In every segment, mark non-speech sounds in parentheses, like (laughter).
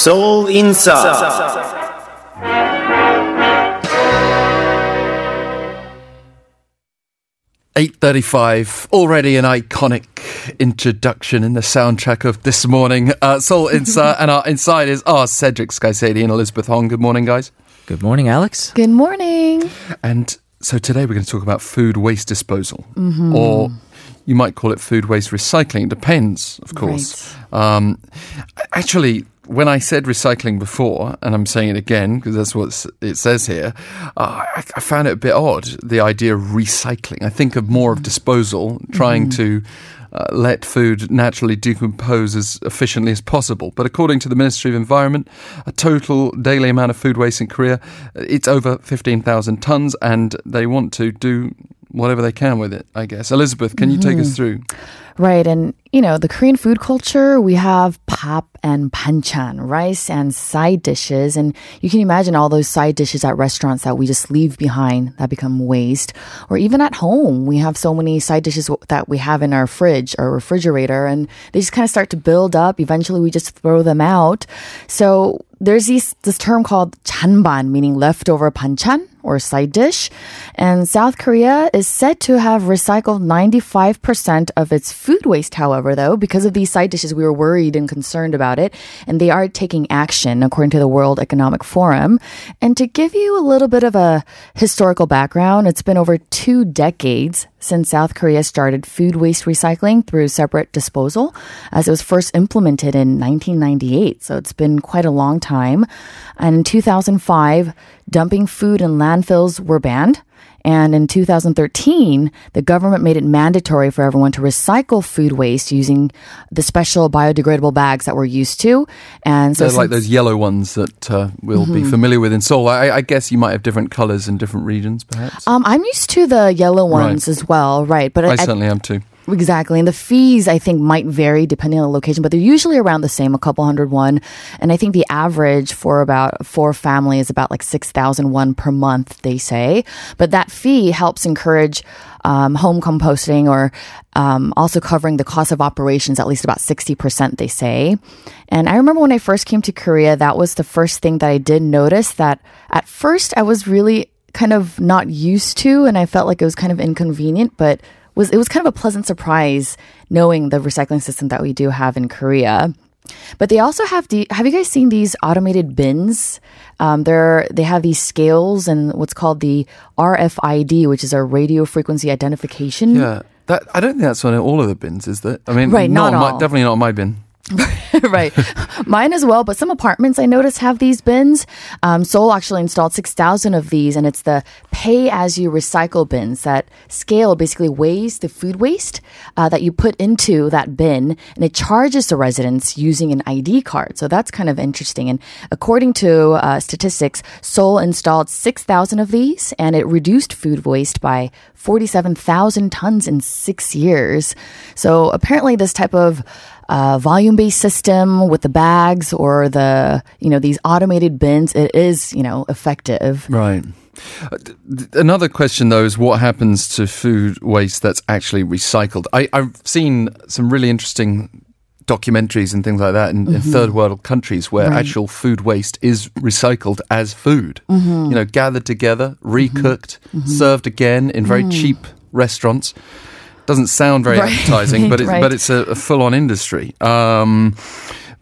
Seoul Inssa. 8.35, already an iconic introduction in the soundtrack of this morning. Uh, Seoul Inssa, and our inside is our Cedric Skycedi and Elizabeth Hong. Good morning, guys. Good morning, Alex. Good morning. And so today we're going to talk about food waste disposal, or you might call it food waste recycling. It depends, of course. Um, actually, when I said recycling before, and I'm saying it again because that's what it says here, uh, I, I found it a bit odd. The idea of recycling. I think of more of disposal, trying to. Uh, let food naturally decompose as efficiently as possible. But according to the Ministry of Environment, a total daily amount of food waste in Korea, uh, it's over 15,000 tons, and they want to do whatever they can with it, I guess. Elizabeth, can you take us through? Right. And, you know, the Korean food culture, we have bap and banchan, rice and side dishes. And you can imagine all those side dishes at restaurants that we just leave behind that become waste. Or even at home, we have so many side dishes that we have in our fridge or refrigerator and they just kind of start to build up. Eventually we just throw them out. So there's this term called chanban, meaning leftover banchan or side dish. And South Korea is said to have recycled 95% of its food waste, however, though, because of these side dishes, we were worried and concerned about it. And they are taking action, according to the World Economic Forum. And to give you a little bit of a historical background, it's been over two decades since South Korea started food waste recycling through separate disposal, as it was first implemented in 1998. So it's been quite a long time. And in 2005, dumping food in landfills were banned. And in 2013, the government made it mandatory for everyone to recycle food waste using the special biodegradable bags that we're used to. And so They're like those yellow ones that uh, we'll be familiar with in Seoul. I, I guess you might have different colors in different regions, perhaps. um, I'm used to the yellow ones as well, right? But I I- certainly am too. Exactly. And the fees, I think, might vary depending on the location, but they're usually around the same, a couple hundred one. And I think the average for about four family is about like 6,000 won per month, they say. But that fee helps encourage um, home composting or um, also covering the cost of operations, at least about 60%, they say. And I remember when I first came to Korea, that was the first thing that I did notice that at first I was really kind of not used to, and I felt like it was kind of inconvenient, but was it was kind of a pleasant surprise knowing the recycling system that we do have in Korea. But they also have the. Have you guys seen these automated bins? Um, they're they have these scales and what's called the RFID, which is a radio frequency identification. Yeah. That, I don't think that's on all of the bins, is that? I mean, Right, not on my, definitely not on my bin. (laughs) right. Mine as well, but some apartments I noticed have these bins. Um, Seoul actually installed 6,000 of these, and it's the pay as you recycle bins. That scale basically weighs the food waste uh, that you put into that bin, and it charges the residents using an ID card. So that's kind of interesting. And according to uh, statistics, Seoul installed 6,000 of these, and it reduced food waste by 47,000 tons in six years. So apparently, this type of uh, volume-based system with the bags or the you know these automated bins, it is you know effective. Right. Uh, Another question, though, is what happens to food waste that's actually recycled? I, I've seen some really interesting documentaries and things like that in, in third world countries where Mm-hmm. Right. actual food waste is recycled as food. Mm-hmm. You know, gathered together, recooked, served again in very cheap restaurants. Doesn't sound very. Right. appetizing, but (laughs) it's, Right. but it's a, a full on industry. Um,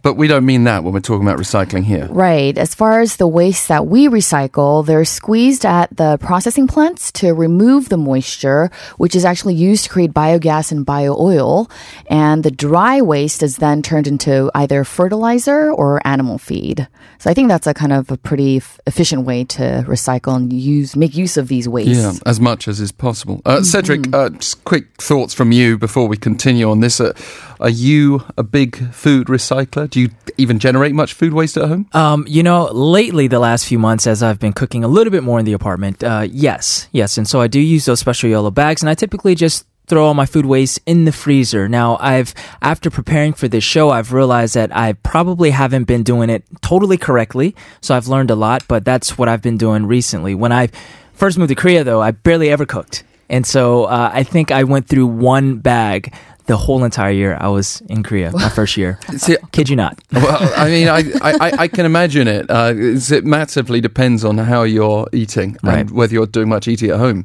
but we don't mean that when we're talking about recycling here. Right. As far as the waste that we recycle, they're squeezed at the processing plants to remove the moisture, which is actually used to create biogas and bio-oil. And the dry waste is then turned into either fertilizer or animal feed. So I think that's a kind of a pretty f- efficient way to recycle and use, make use of these wastes. Yeah, as much as is possible. Uh, Mm-hmm. Cedric, uh, just quick thoughts from you before we continue on this. Uh, are you a big food recycler? Do you even generate much food waste at home? Um, you know, lately, the last few months, as I've been cooking a little bit more in the apartment, uh, yes, yes. And so I do use those special yellow bags, and I typically just throw all my food waste in the freezer. Now, I've, after preparing for this show, I've realized that I probably haven't been doing it totally correctly. So I've learned a lot, but that's what I've been doing recently. When I first moved to Korea, though, I barely ever cooked. And so uh, I think I went through one bag the whole entire year I was in Korea, my first year. (laughs) See, Kid you not. (laughs) well, I mean, I, I, I can imagine it. Uh, it massively depends on how you're eating Right. and whether you're doing much eating at home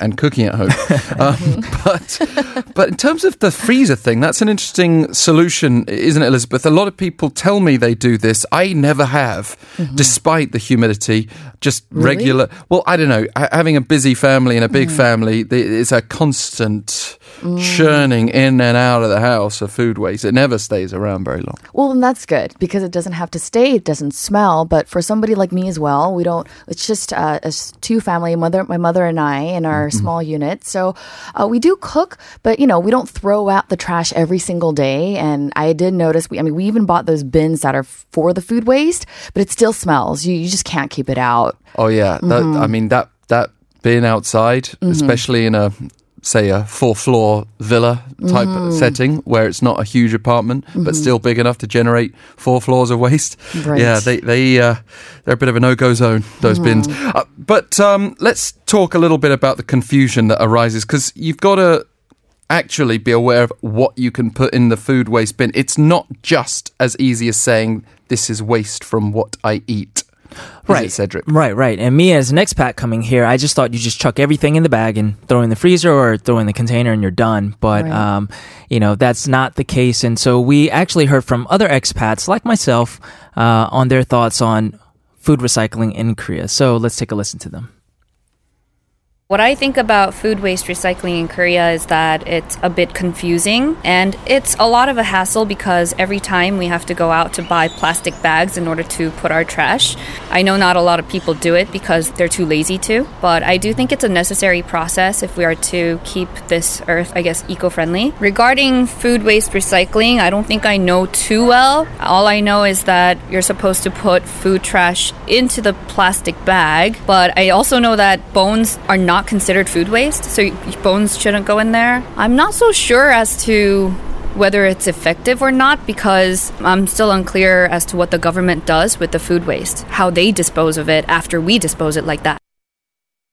and cooking at home. (laughs) um, but but in terms of the freezer thing, that's an interesting solution, isn't it, Elizabeth? A lot of people tell me they do this. I never have, despite the humidity. Just Really? regular. Well, I don't know. Having a busy family and a big family, it's a constant churning in and out of the house of food waste. It never stays around very long. Well, and that's good because it doesn't have to stay. It doesn't smell. But for somebody like me as well, we don't. It's just uh, two family mother, my mother and I, in our Mm-hmm. small unit. So uh, we do cook, but you know we don't throw out the trash every single day. And I did notice. We, I mean, we even bought those bins that are for the food waste, but it still smells. You you just can't keep it out. Oh yeah, that, mm-hmm. I mean that that being outside, mm-hmm. especially in a say a four floor villa type setting where it's not a huge apartment but still big enough to generate four floors of waste. Right. Yeah, they they uh, they're a bit of a no go zone those bins. Uh, but um, let's talk a little bit about the confusion that arises because you've got to actually be aware of what you can put in the food waste bin. It's not just as easy as saying this is waste from what I eat. Is Right. it, Cedric? Right, right. And me as an expat coming here, I just thought you just chuck everything in the bag and throw in the freezer or throw in the container and you're done. But Right. um, you know, that's not the case. And so we actually heard from other expats like myself uh, on their thoughts on food recycling in Korea. So let's take a listen to them. What I think about food waste recycling in Korea is that it's a bit confusing and it's a lot of a hassle because every time we have to go out to buy plastic bags in order to put our trash. I know not a lot of people do it because they're too lazy to, but I do think it's a necessary process if we are to keep this earth, I guess, eco friendly. Regarding food waste recycling, I don't think I know too well. All I know is that you're supposed to put food trash into the plastic bag, but I also know that bones are not considered food waste, so bones shouldn't go in there. I'm not so sure as to whether it's effective or not because I'm still unclear as to what the government does with the food waste, how they dispose of it after we dispose it like that.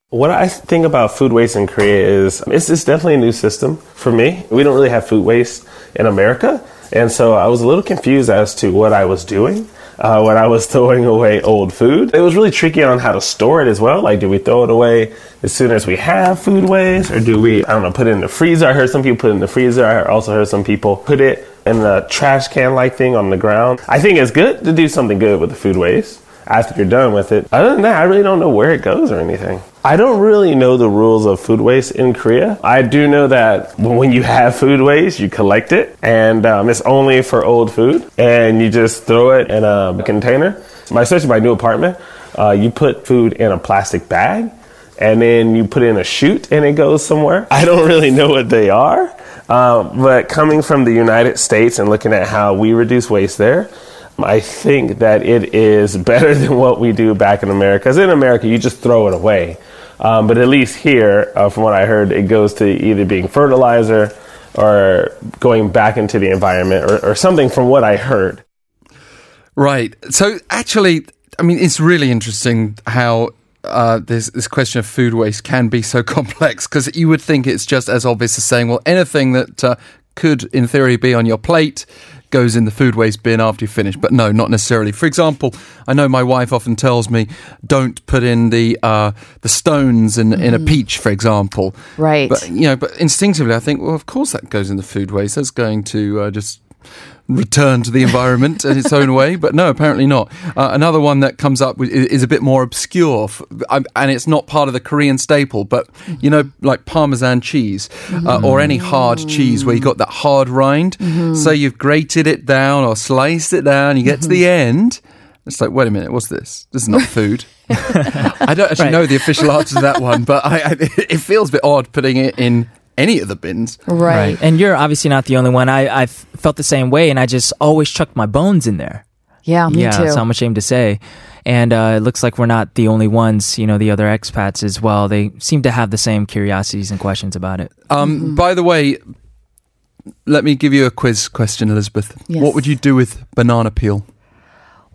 What I think about food waste in Korea is it's, it's definitely a new system for me. We don't really have food waste in America. And so I was a little confused as to what I was doing uh, when I was (laughs) throwing away old food. It was really tricky on how to store it as well. Like, do we throw it away as soon as we have food waste? Or do we, I don't know, put it in the freezer? I heard some people put it in the freezer. I also heard some people put it in the trash can like thing on the ground. I think it's good to do something good with the food waste after you're done with it. Other than that, I really don't know where it goes or anything. I don't really know the rules of food waste in Korea. I do know that when you have food waste, you collect it, and um, it's only for old food, and you just throw it in a container. My especially my new apartment, uh, you put food in a plastic bag, and then you put in a chute, and it goes somewhere. I don't really know what they are, um, but coming from the United States and looking at how we reduce waste there, I think that it is (laughs) better than what we do back in America. Because in America, you just throw it away. Um, but at least here, uh, from what I heard, it goes to either being fertilizer or going back into the environment or, or something from what I heard. Right. So actually, I mean, it's really interesting how uh, this this question of food waste can be so (laughs) complex because you would think it's just as obvious as saying, well, anything that uh, could, in theory, be on your plate goes in the food waste bin after you finish. But no, not necessarily. For example, I know my wife often tells me, don't put in the uh, the stones in in a peach, for example. Right. But you know, but instinctively, I think, well, of course that goes in the food waste. That's going to uh, just return to the environment in its own way. But no, apparently not. Uh, another one that comes up is, is a bit more obscure, f- um, and it's not part of the Korean staple. But you know, like Parmesan cheese uh, or any hard cheese where you got that hard rind. So you've grated it down or sliced it down. You get to the end. It's like, wait a minute, what's this? This is not food. (laughs) I don't actually Right. know the official answer to that one, but I, I, it feels a bit odd putting it in any of the bins. Right. And you're obviously not the only one. I, I've felt the same way, and I just always chucked my bones in there. Yeah, me yeah, too. so I'm ashamed to say. And uh, it looks like we're not the only ones. You know, the other expats as well. They seem to have the same curiosities and questions about it. Um, By the way, let me give you a quiz question, Elizabeth. Yes. What would you do with banana peel?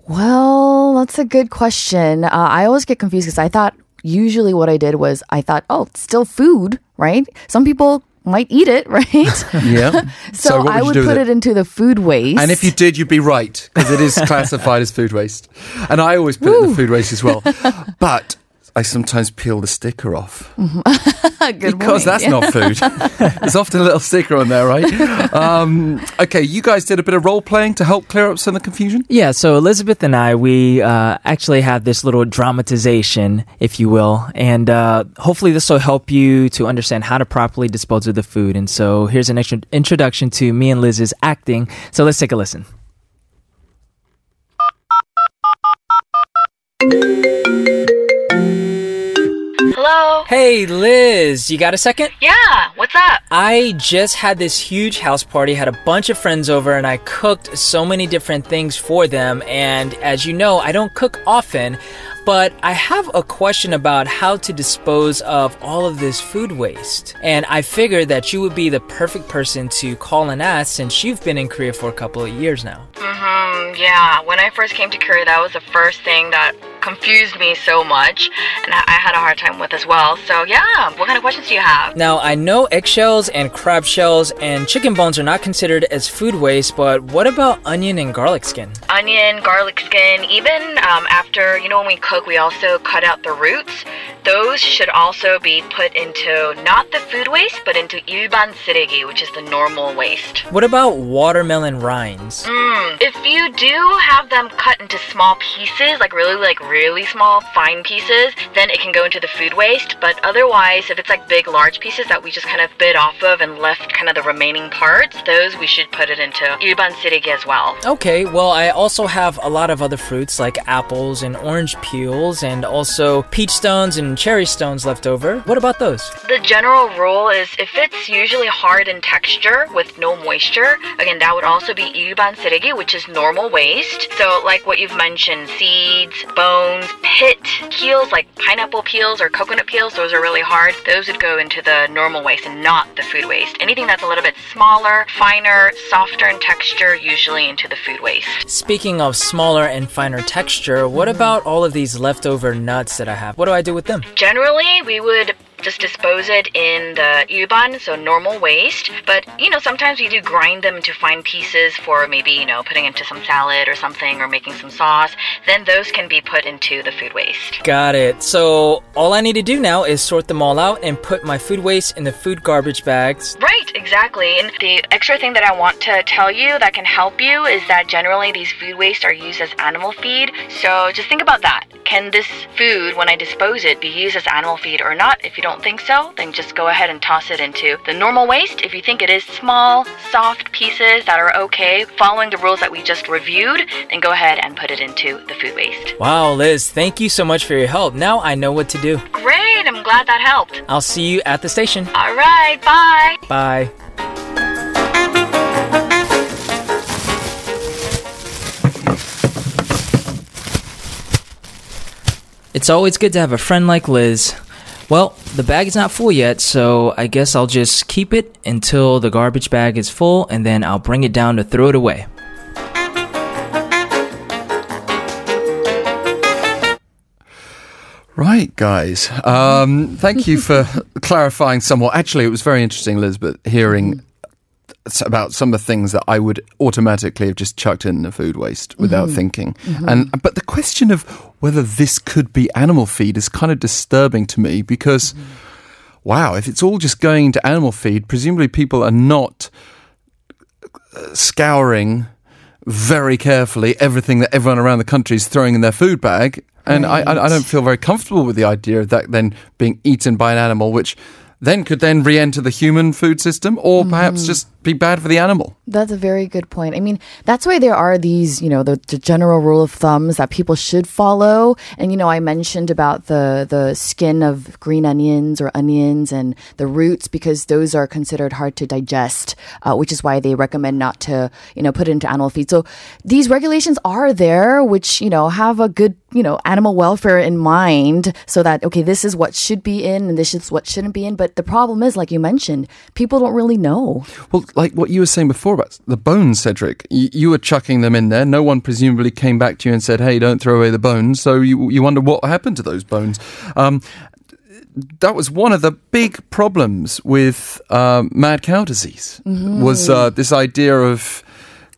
Well, that's a good question. Uh, I always get confused because I thought usually what I did was I thought, oh, it's still food, right? Some people might eat it, (laughs) right? Yeah. (laughs) So, what I you would put it into the food waste. And if you did, you'd be right because it is (laughs) classified as food waste. And I always put it in the food waste as well. But I sometimes peel the sticker off (laughs) Good because point. that's not food. (laughs) There's often a little sticker on there, right? Um, okay, you guys did a bit of role playing to help clear up some of the confusion. Yeah, so Elizabeth and I, we uh, actually have this little dramatization, if you will, and uh, hopefully this will help you to understand how to properly dispose of the food. And so here's an extra introduction to me and Liz's acting. So let's take a listen. Hello? Hey, Liz, you got a second? Yeah, what's up? I just had this huge house party, had a bunch of friends over, and I cooked so many different things for them. And as you know, I don't cook often, but I have a question about how to dispose of all of this food waste. And I figured that you would be the perfect person to call and ask since you've been in Korea for a couple of years now. Mm-hmm, yeah. When I first came to Korea, that was the first thing that confused me so much, and I I had a hard time with as well. So, yeah, what kind of questions do you have? Now, I know eggshells and crab shells and chicken bones are not considered as food waste, but what about onion and garlic skin? Onion, garlic skin, even um, after, you know, when we cook, we also cut out the roots. Those should also be put into not the food waste, but into 일반 쓰레기, which is the normal waste. What about watermelon rinds? Mm, if you do have them cut into small pieces, like really, like really small, fine pieces, then it can go into the food waste. But otherwise, if it's like big, large pieces that we just kind of bit off of and left kind of the remaining parts, those we should put it into 일반 쓰레기 as well. Okay, well, I also have a lot of other fruits like apples and orange peels and also peach stones and cherry stones left over. What about those? The general rule is if it's usually hard in texture with no moisture, again, that would also be 일반 쓰레기, which is normal waste. So, like what you've mentioned, seeds, bones, pit, peels like pineapple peels or coconut peels, those are really hard. Those would go into the normal waste and not the food waste. Anything that's a little bit smaller, finer, softer in texture, usually into the food waste. Speaking of smaller and finer texture, what about all of these leftover nuts that I have? What do I do with them? Generally, we would just dispose it in the 일반, so normal waste. But you know, sometimes we do grind them into fine pieces for maybe you know putting into some salad or something, or making some sauce. Then those can be put into the food waste. Got it. So all I need to do now is sort them all out and put my food waste in the food garbage bags. Right, exactly. And the extra thing that I want to tell you that can help you is that generally these food waste are used as animal feed. So just think about that. Can this food, when I dispose it, be used as animal feed or not? If you don't think so, then just go ahead and toss it into the normal waste. If you think it is small, soft pieces that are okay, following the rules that we just reviewed, then go ahead and put it into the food waste. Wow, Liz, thank you so much for your help. Now I know what to do. Great, I'm glad that helped. I'll see you at the station. All right, bye. Bye. It's always good to have a friend like Liz. Well, the bag is not full yet, so I guess I'll just keep it until the garbage bag is full and then I'll bring it down to throw it away. Right, guys. Um, thank you for (laughs) clarifying somewhat. Actually, it was very interesting, Elizabeth, hearing about some of the things that I would automatically have just chucked in the food waste without mm-hmm. thinking. Mm-hmm. And but the question of whether this could be animal feed is kind of disturbing to me because, mm-hmm. wow, if it's all just going to animal feed, presumably people are not uh, scouring very carefully everything that everyone around the country is throwing in their food bag. And I, I, I don't feel very comfortable with the idea of that then being eaten by an animal, which then could then re-enter the human food system, or perhaps just be bad for the animal. That's a very good point. I mean, that's why there are these, you know, the, the general rule of thumbs that people should follow. And you know, I mentioned about the the skin of green onions or onions and the roots because those are considered hard to digest, uh, which is why they recommend not to, you know, put it into animal feed. So these regulations are there, which you know have a good, you know, animal welfare in mind, so that okay, this is what should be in and this is what shouldn't be in. But the problem is, like you mentioned, people don't really know. Well, like what you were saying before about the bones, Cedric, you, you were chucking them in there. No one presumably came back to you and said, "Hey, don't throw away the bones." So you you wonder what happened to those bones. Um, that was one of the big problems with um, mad cow disease. Was uh, this idea of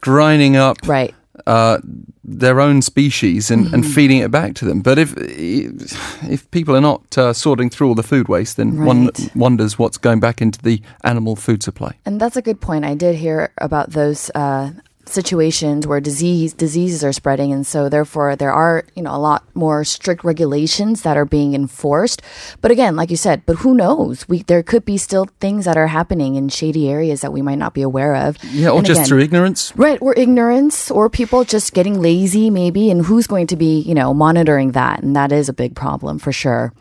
grinding up Right. Uh, their own species and, and feeding it back to them. But if if people are not uh, sorting through all the food waste, then one wonders what's going back into the animal food supply. And that's a good point. I did hear about those uh, situations where disease diseases are spreading, and so therefore there are you know a lot more strict regulations that are being enforced. But again, like you said, but who knows? We there could be still things that are happening in shady areas that we might not be aware of. Yeah, or And just again- through ignorance. Right, or ignorance, or people just getting lazy, maybe, and who's going to be, you know, monitoring that? And that is a big problem for sure.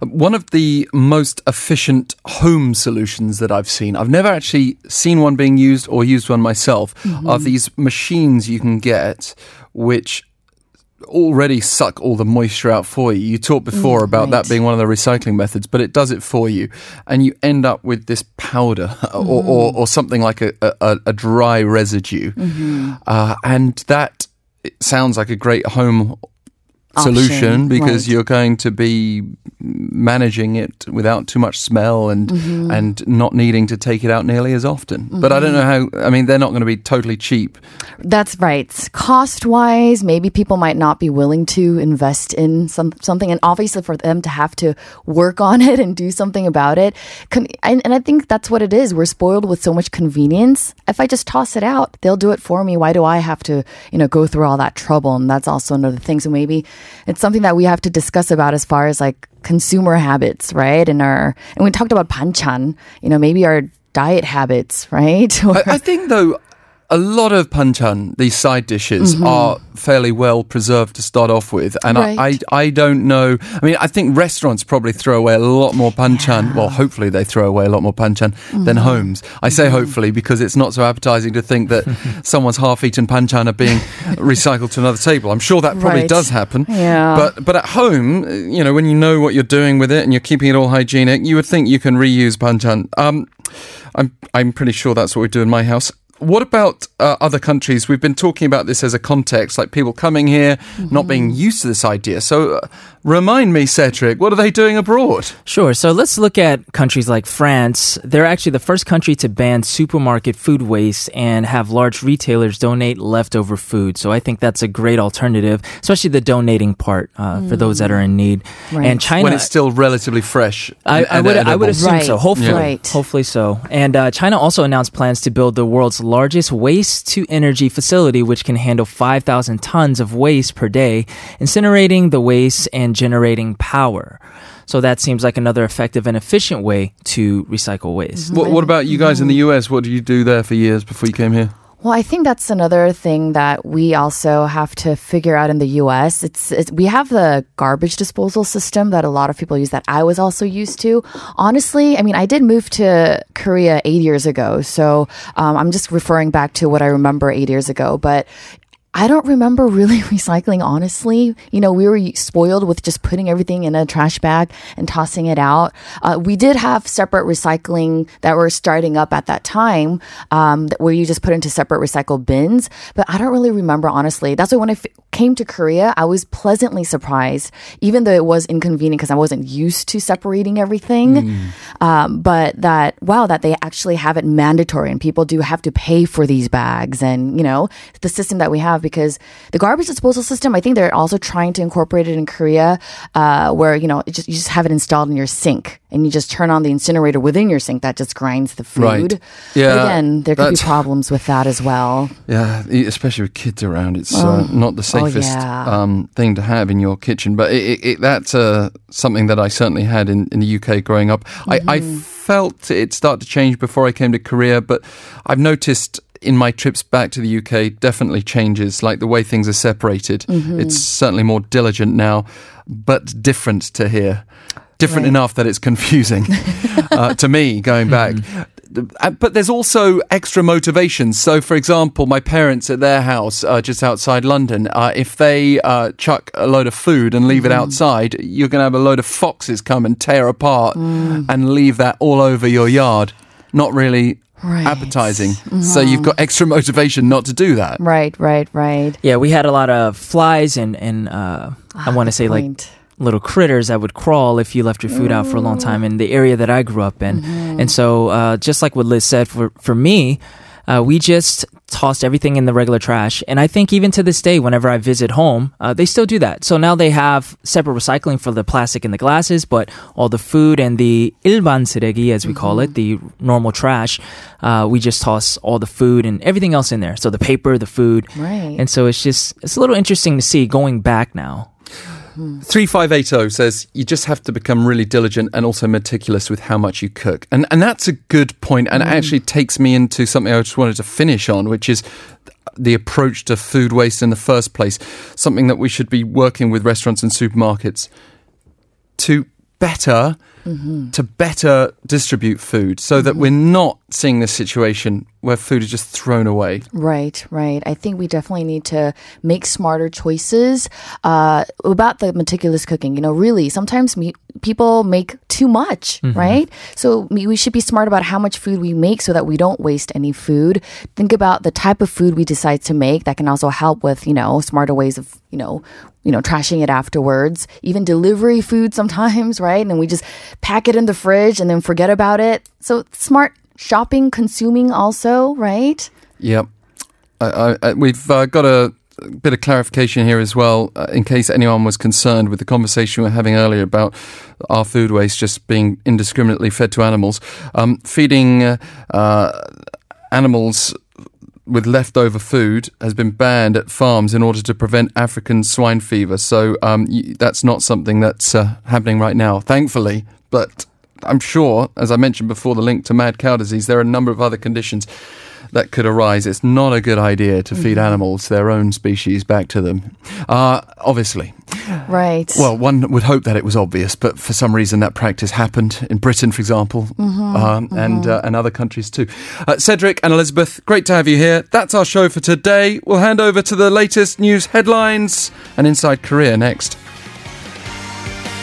One of the most efficient home solutions that I've seen, I've never actually seen one being used or used one myself, mm-hmm. are these machines you can get which already suck all the moisture out for you. You talked before mm, about that being one of the recycling methods, but it does it for you. And you end up with this powder (laughs) or, or, mm-hmm. or something like a, a, a dry residue. Mm-hmm. Uh, and that it sounds like a great home solution because right. you're going to be managing it without too much smell and Mm-hmm. and not needing to take it out nearly as often. But I don't know how. I mean, they're not going to be totally cheap. That's right. Cost wise, maybe people might not be willing to invest in some something, and obviously for them to have to work on it and do something about it. Con- and, and I think that's what it is. We're spoiled with so much convenience. If I just toss it out, they'll do it for me. Why do I have to, you know, go through all that trouble? And that's also another thing. So maybe it's something that we have to discuss about as far as like consumer habits, right? And our and we talked about panchan. You know, maybe our diet habits, right? (laughs) I, I think though. A lot of panchan, these side dishes, are fairly well preserved to start off with, and Mm-hmm. Right. I, I I don't know. I mean, I think restaurants probably throw away a lot more panchan. Well, hopefully they throw away a lot more panchan than Mm-hmm. homes. I say hopefully because it's not so appetizing to think that (laughs) someone's half-eaten panchan are being (laughs) recycled to another table. I'm sure that probably Right. does happen. Yeah. But but at home, you know, when you know what you're doing with it and you're keeping it all hygienic, you would think you can reuse panchan. Um, I'm I'm pretty sure that's what we do in my house. What about uh, other countries? We've been talking about this as a context, like people coming here, not being used to this idea. So, uh, remind me, Cedric, what are they doing abroad? Sure. So let's look at countries like France. They're actually the first country to ban supermarket food waste and have large retailers donate leftover food. So I think that's a great alternative, especially the donating part uh, for those that are in need. Right. And China. when it's still relatively fresh. I, I and would I would edible. assume so. Right. Hopefully, Right. hopefully so. And uh, China also announced plans to build the world's largest waste to energy facility, which can handle 5,000 tons of waste per day, incinerating the waste and generating power. So that seems like another effective and efficient way to recycle waste. What, what about you guys in the US? What did you do there for years before you came here? Well, I think that's another thing that we also have to figure out in the U.S. It's, it's we have the garbage disposal system that a lot of people use that I was also used to. Honestly, I mean, I did move to Korea eight years ago, so um, I'm just referring back to what I remember eight years ago. But I don't remember really (laughs) recycling, honestly. You know, we were spoiled with just putting everything in a trash bag and tossing it out. Uh, we did have separate recycling that were starting up at that time, um, that- where you just put into separate recycle bins. But I don't really remember, honestly. That's why when I f- came to Korea, I was pleasantly surprised, even though it was inconvenient because I wasn't used to separating everything. Um, but that, wow, that they actually have it mandatory and people do have to pay for these bags and, you know, the system that we have because the garbage disposal system, I think they're also trying to incorporate it in Korea, uh, where, you know, it just, you just have it installed in your sink and you just turn on the incinerator within your sink that just grinds the food. Right. But Yeah, again, there could be (laughs) problems with that as well. Yeah, especially with kids around, it's uh, not the safest Oh, yeah. um, thing to have in your kitchen. But it, it, it, that's uh, something that I certainly had in, in the UK growing up. I, I Mm-hmm. felt it start to change before I came to Korea, but I've noticed in my trips back to the UK definitely changes, like the way things are separated. Mm-hmm. It's certainly more diligent now, but different to here. Different Right. enough that it's confusing (laughs) uh, to me going back. Uh, But there's also extra motivations. So, for example, my parents at their house uh, just outside London, uh, if they uh, chuck a load of food and leave it outside, you're going to have a load of foxes come and tear apart and leave that all over your yard. Not really Right. appetizing. So, you've got extra motivation not to do that. Right, right, right. Yeah, we had a lot of flies and and uh, I want to say like little critters that would crawl if you left your food out for a long time in the area that I grew up in. And so, uh, just like what Liz said, for for me, uh, we just tossed everything in the regular trash. And I think even to this day, whenever I visit home, uh, they still do that. So now they have separate recycling for the plastic and the glasses, but all the food and the 일반 쓰레기, as we call it, the normal trash, uh, we just toss all the food and everything else in there. So the paper, the food. Right. And so it's just, it's a little interesting to see going back now. 3580 says you just have to become really diligent and also meticulous with how much you cook. And and that's a good point and it actually takes me into something I just wanted to finish on which is the approach to food waste in the first place. Something that we should be working with restaurants and supermarkets to better Mm-hmm. to better distribute food so that mm-hmm. we're not seeing this situation where food is just thrown away. Right, right. I think we definitely need to make smarter choices uh, about the meticulous cooking. You know, really, sometimes me, people make too much, mm-hmm. right? So we should be smart about how much food we make so that we don't waste any food. Think about the type of food we decide to make. That can also help with, you know, smarter ways of, you know, you know, trashing it afterwards. Even delivery food sometimes, (laughs) right? And we just pack it in the fridge and then forget about it. So smart shopping, consuming also, right? Yep. I, I, we've uh, got a bit of clarification here as well, uh, in case anyone was concerned with the conversation we were having earlier about our food waste just being indiscriminately fed to animals. Um, feeding uh, uh, animals with leftover food has been banned at farms in order to prevent African swine fever. So um, that's not something that's uh, happening right now, thankfully. But I'm sure, as I mentioned before, the link to mad cow disease, there are a number of other conditions that could arise. It's not a good idea to feed animals their own species back to them. Uh, obviously. Right. Well, one would hope that it was obvious, but for some reason that practice happened in Britain, for example, um, and uh, and other countries too. Uh, Cedric and Elizabeth, great to have you here. That's our show for today. We'll hand over to the latest news headlines and Inside Korea next.